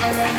Oh.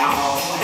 Your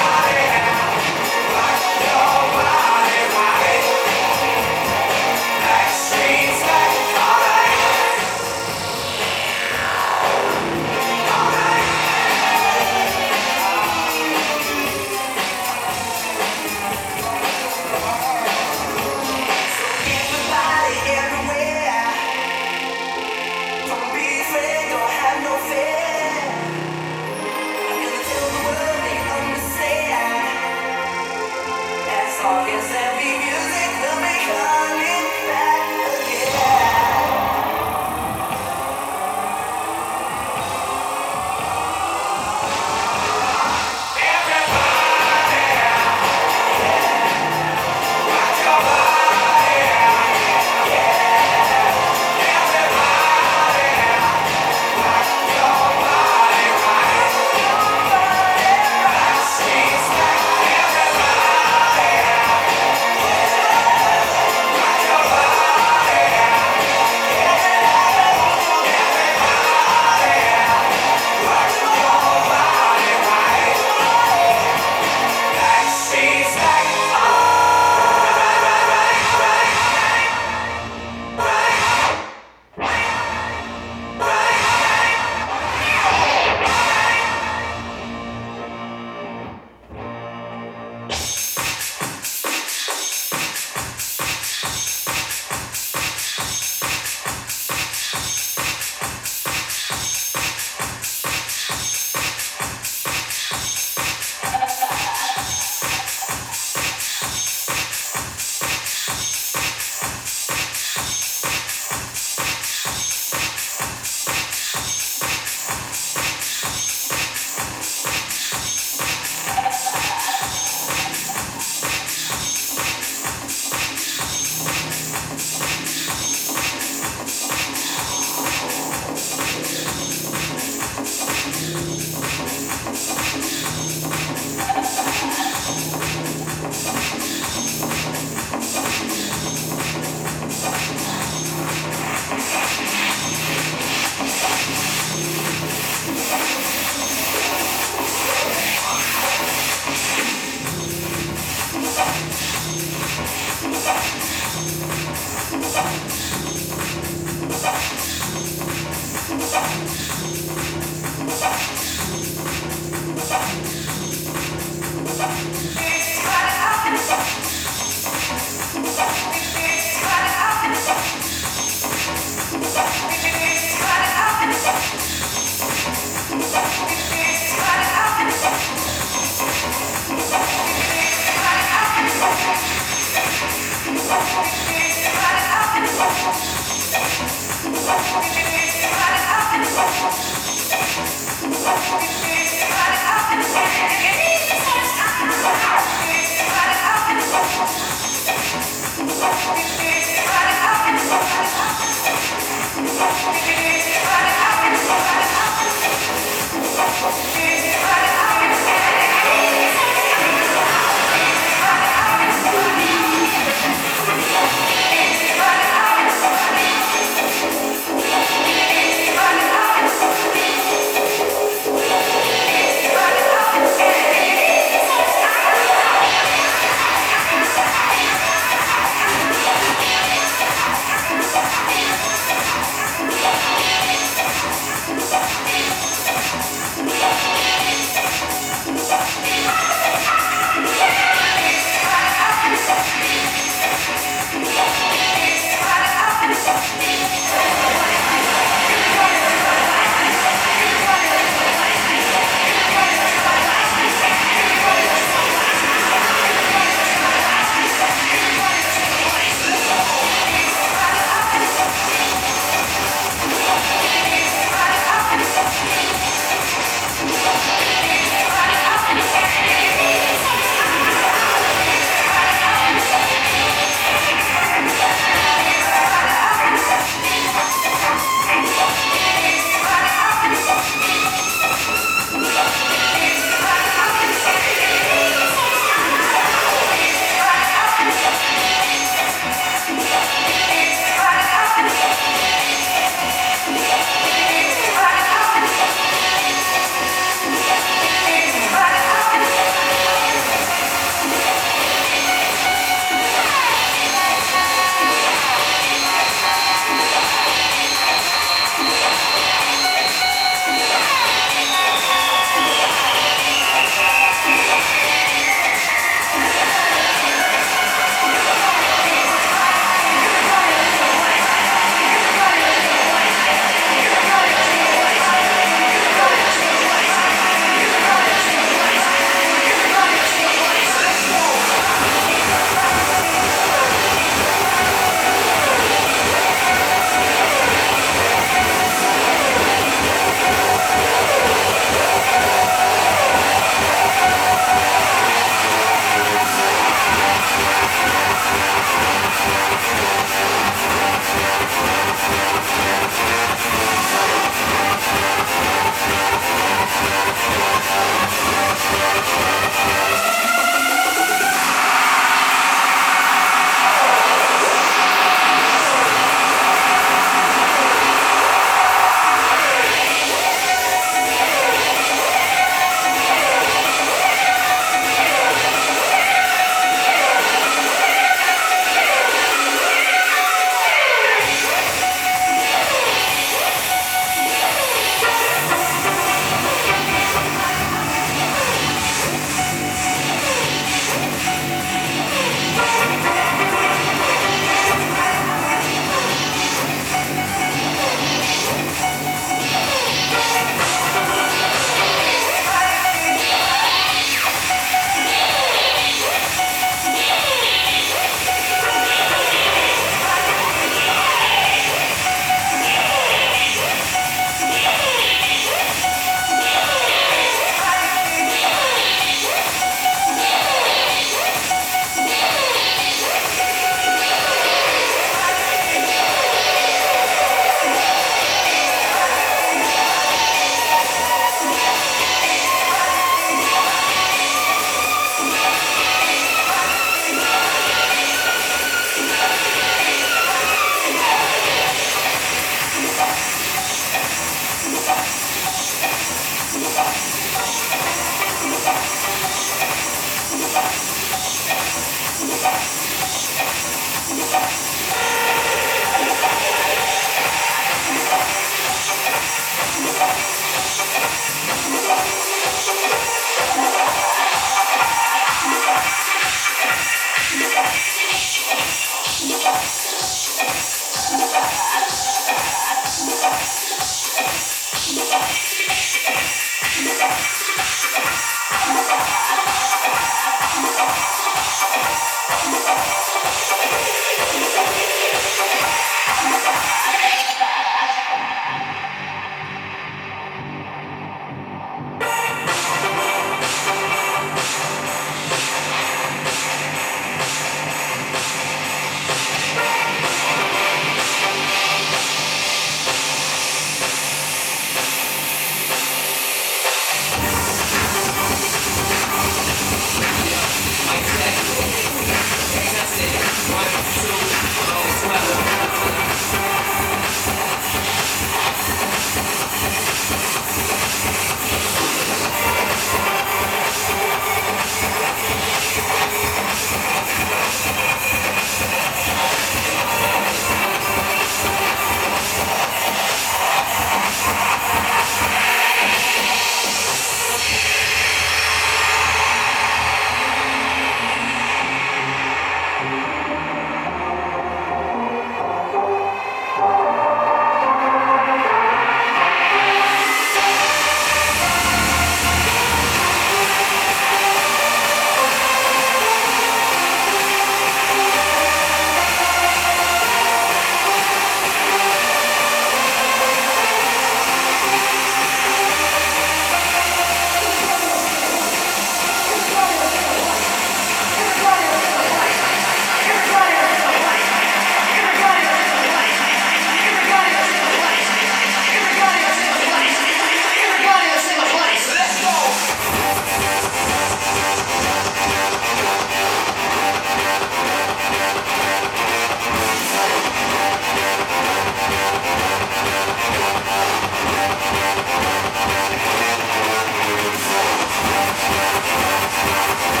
Yeah.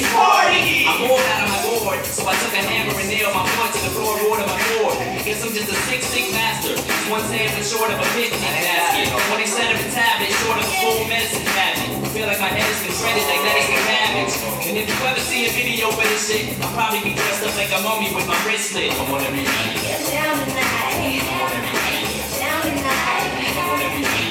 Rapid party! I'm bored out of my board, so I took a hammer and nailed my point to the floorboard of my board. Guess I'm just a sick, sick master. One sandwich short of a picnic basket. 27 tablet short of a full medicine cabinet. Feel like my head has been shredded like lettuce and cabbage. And if you ever see a video for this shit, I'll probably be dressed up like a mummy with my wrist slit. I want everybody. Get down tonight. I want everybody. Get down tonight. I want everybody. Get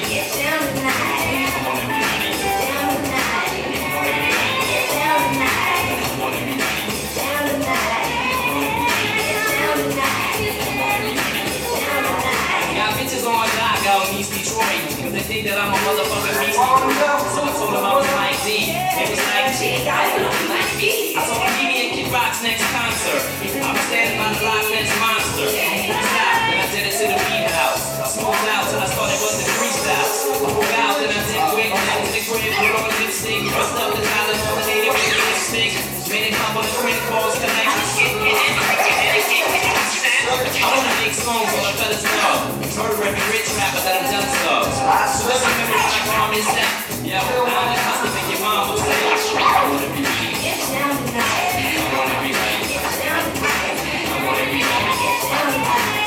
think that I'm a motherfucking beast So I told them I was Mike D It was like G, guys, I I told them meet me at Kid Rock's next concert I was standing by the Loch Ness Monster Stop, then I did it to the beat house I smoked out till I started busting freestyles I broke out, then I did quick Then to the crib, put on lipstick Dressed up the dollar on the native with lipstick Made a couple of quick balls, connection Get, get, get, I wanna make songs all the fellas know. Murder every rich rapper that I'm jealous of. So let's remember when I call me set. Yeah, well, I'm the custom and your mom will say. I wanna be me. I wanna be me. I wanna be me. Get down tonight. I